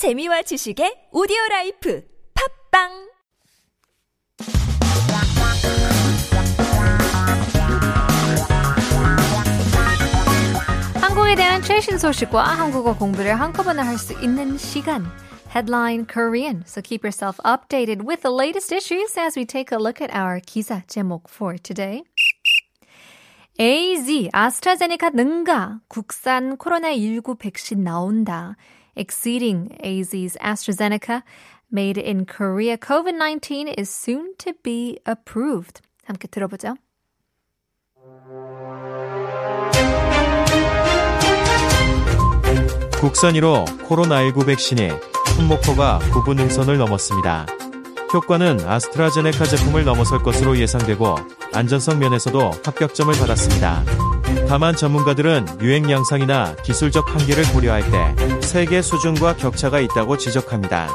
재미와 지식의 오디오 라이프 팝빵 한국에 대한 최신 소식과 한국어 공부를 한꺼번에 할 수 있는 시간. Headline Korean. So keep yourself updated with the latest issues as we take a look at our 기사 제목 for today. AZ, 아스트라제네카 능가, 국산 코로나19 백신 나온다. Exceeding AZ's AstraZeneca, made in Korea, COVID-19 is soon to be approved. 함께 들어보죠. 국산 1호 코로나19 백신이 손목표가 9분 능선을 넘었습니다. 효과는 아스트라제네카 제품을 넘어설 것으로 예상되고 안전성 면에서도 합격점을 받았습니다. 다만 전문가들은 유행 양상이나 기술적 한계를 고려할 때 세계 수준과 격차가 있다고 지적합니다.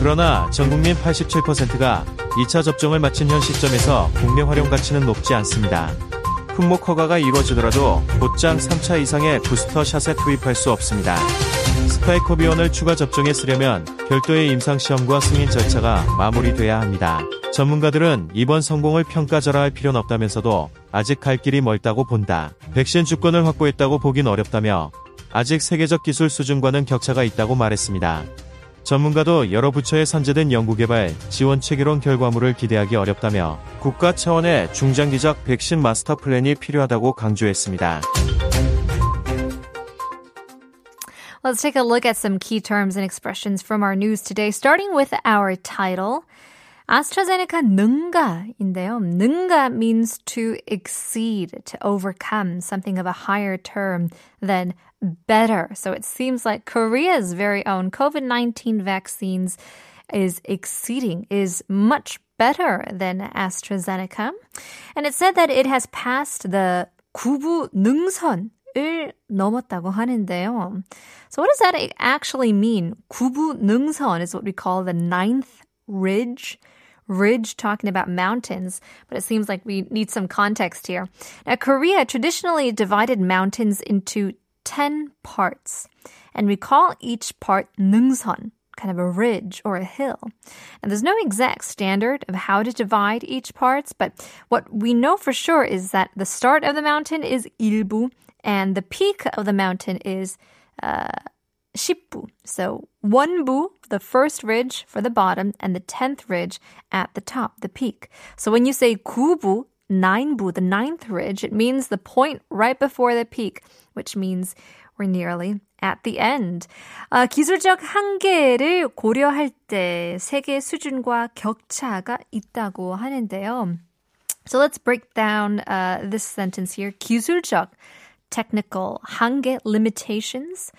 그러나 전 국민 87%가 2차 접종을 마친 현 시점에서 국내 활용 가치는 높지 않습니다. 품목 허가가 이루어지더라도 곧장 3차 이상의 부스터 샷에 투입할 수 없습니다. 스파이코비온을 추가 접종에 쓰려면 별도의 임상시험과 승인 절차가 마무리돼야 합니다. 전문가들은 이번 성공을 평가절하할 필요는 없다면서도 아직 갈 길이 멀다고 본다. 백신 주권을 확보했다고 보긴 어렵다며 아직 세계적 기술 수준과는 격차가 있다고 말했습니다. 전문가도 여러 부처에 산재된 연구개발, 지원 체계론 결과물을 기대하기 어렵다며 국가 차원의 중장기적 백신 마스터 플랜이 필요하다고 강조했습니다. Let's take a look at some key terms and expressions from our news today, starting with our title. AstraZeneca 능가인데요. 능가 means to exceed, to overcome, something of a higher term than better. So it seems like Korea's very own COVID-19 vaccines is exceeding, is much better than AstraZeneca. And it said that it has passed the 구부 능선 을 넘었다고 하는데요. So what does that actually mean? 구부 능선 is what we call the ninth ridge. Ridge talking about mountains, but it seems like we need some context here. Now, Korea traditionally divided mountains into 10 parts, and we call each part 능선, kind of a ridge or a hill. And there's no exact standard of how to divide each parts, but what we know for sure is that the start of the mountain is 일부, and the peak of the mountain is uh, 십부. So one bu, the first ridge for the bottom, and the tenth ridge at the top, the peak. So when you say 구부, nine부, the ninth ridge, it means the point right before the peak, which means we're nearly at the end. 아, 기술적 한계를 고려할 때 세계 수준과 격차가 있다고 하는데요. So let's break down uh, this sentence here. 기술적 technical 한계 limitations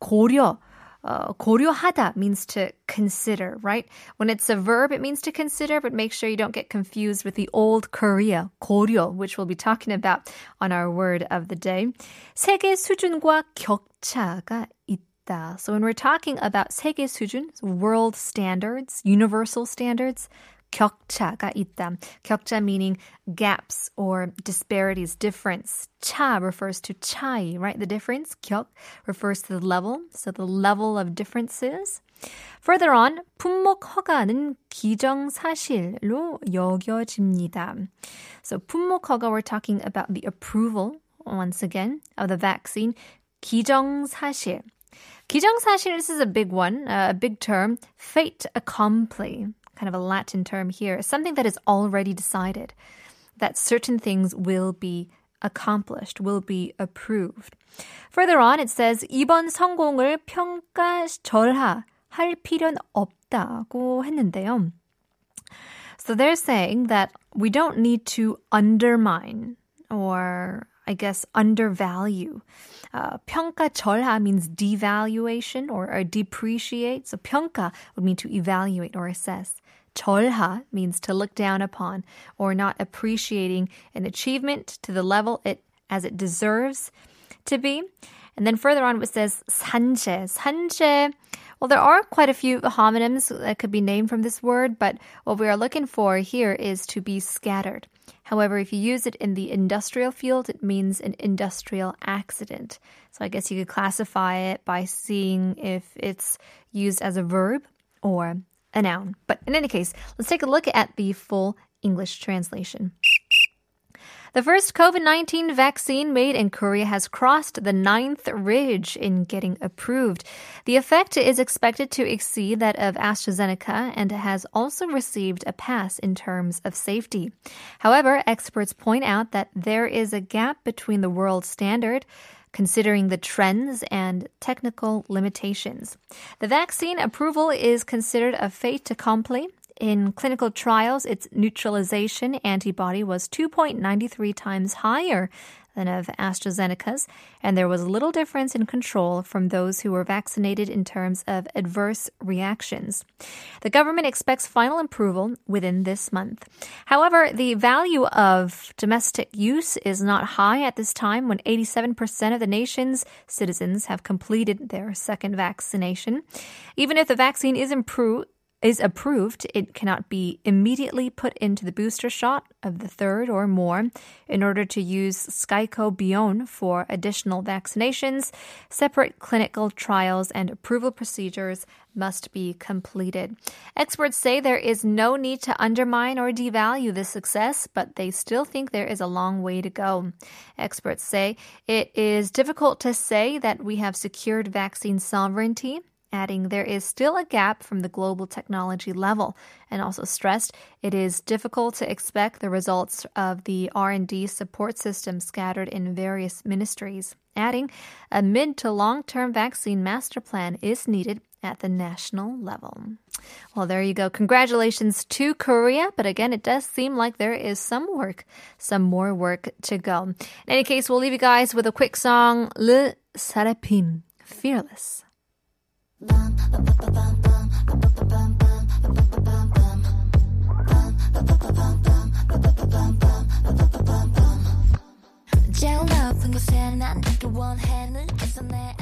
고려 uh, 고려하다 means to consider, right? When it's a verb, it means to consider, but make sure you don't get confused with the old Korea, 고려, which we'll be talking about on our word of the day. 세계 수준과 격차가 있다. So when we're talking about 세계 수준, world standards, universal standards, 격차가 있다. 격차 meaning gaps or disparities, difference. 차 refers to chai, right? The difference. 격 refers to the level, so the level of differences. Further on, 품목 허가는 기정사실로 여겨집니다. So 품목 허가, we're talking about the approval, once again, of the vaccine. 기정사실. 기정사실, this is a big one, uh, a big term. Fait accompli kind of a Latin term here, something that is already decided, that certain things will be accomplished, will be approved. Further on, it says, 이번 성공을 평가절하할 필요는 없다고 했는데요. So they're saying that we don't need to undermine or I guess, undervalue. Uh, 평가절하 means devaluation or, or depreciate. So 평가 would mean to evaluate or assess. 절하 means to look down upon or not appreciating an achievement to the level it as it deserves to be. And then further on, it says 산재. 산재 well, there are quite a few homonyms that could be named from this word, but what we are looking for here is to be scattered. However, if you use it in the industrial field, it means an industrial accident. So I guess you could classify it by seeing if it's used as a verb or a noun. But in any case, let's take a look at the full English translation. The first COVID 19 vaccine made in Korea has crossed the ninth ridge in getting approved. The effect is expected to exceed that of AstraZeneca and has also received a pass in terms of safety. However, experts point out that there is a gap between the world standard considering the trends and technical limitations. The vaccine approval is considered a fait accompli in clinical trials, its neutralization antibody was 2.93 times higher than of AstraZeneca's, and there was little difference in control from those who were vaccinated in terms of adverse reactions. The government expects final approval within this month. However, the value of domestic use is not high at this time when 87% of the nation's citizens have completed their second vaccination. Even if the vaccine is improved, is approved, it cannot be immediately put into the booster shot of the third or more. In order to use SKYCovione for additional vaccinations, separate clinical trials and approval procedures must be completed. Experts say there is no need to undermine or devalue this success, but they still think there is a long way to go. Experts say it is difficult to say that we have secured vaccine sovereignty adding there is still a gap from the global technology level and also stressed it is difficult to expect the results of the R&D support system scattered in various ministries adding a mid to long-term vaccine master plan is needed at the national level. Well, there you go. Congratulations to Korea. But again, it does seem like there is some work, some more work to go. In any case, we'll leave you guys with a quick song, LE SSERAFIM, Fearless. 제일 높은 곳에 난 원해는 있어 내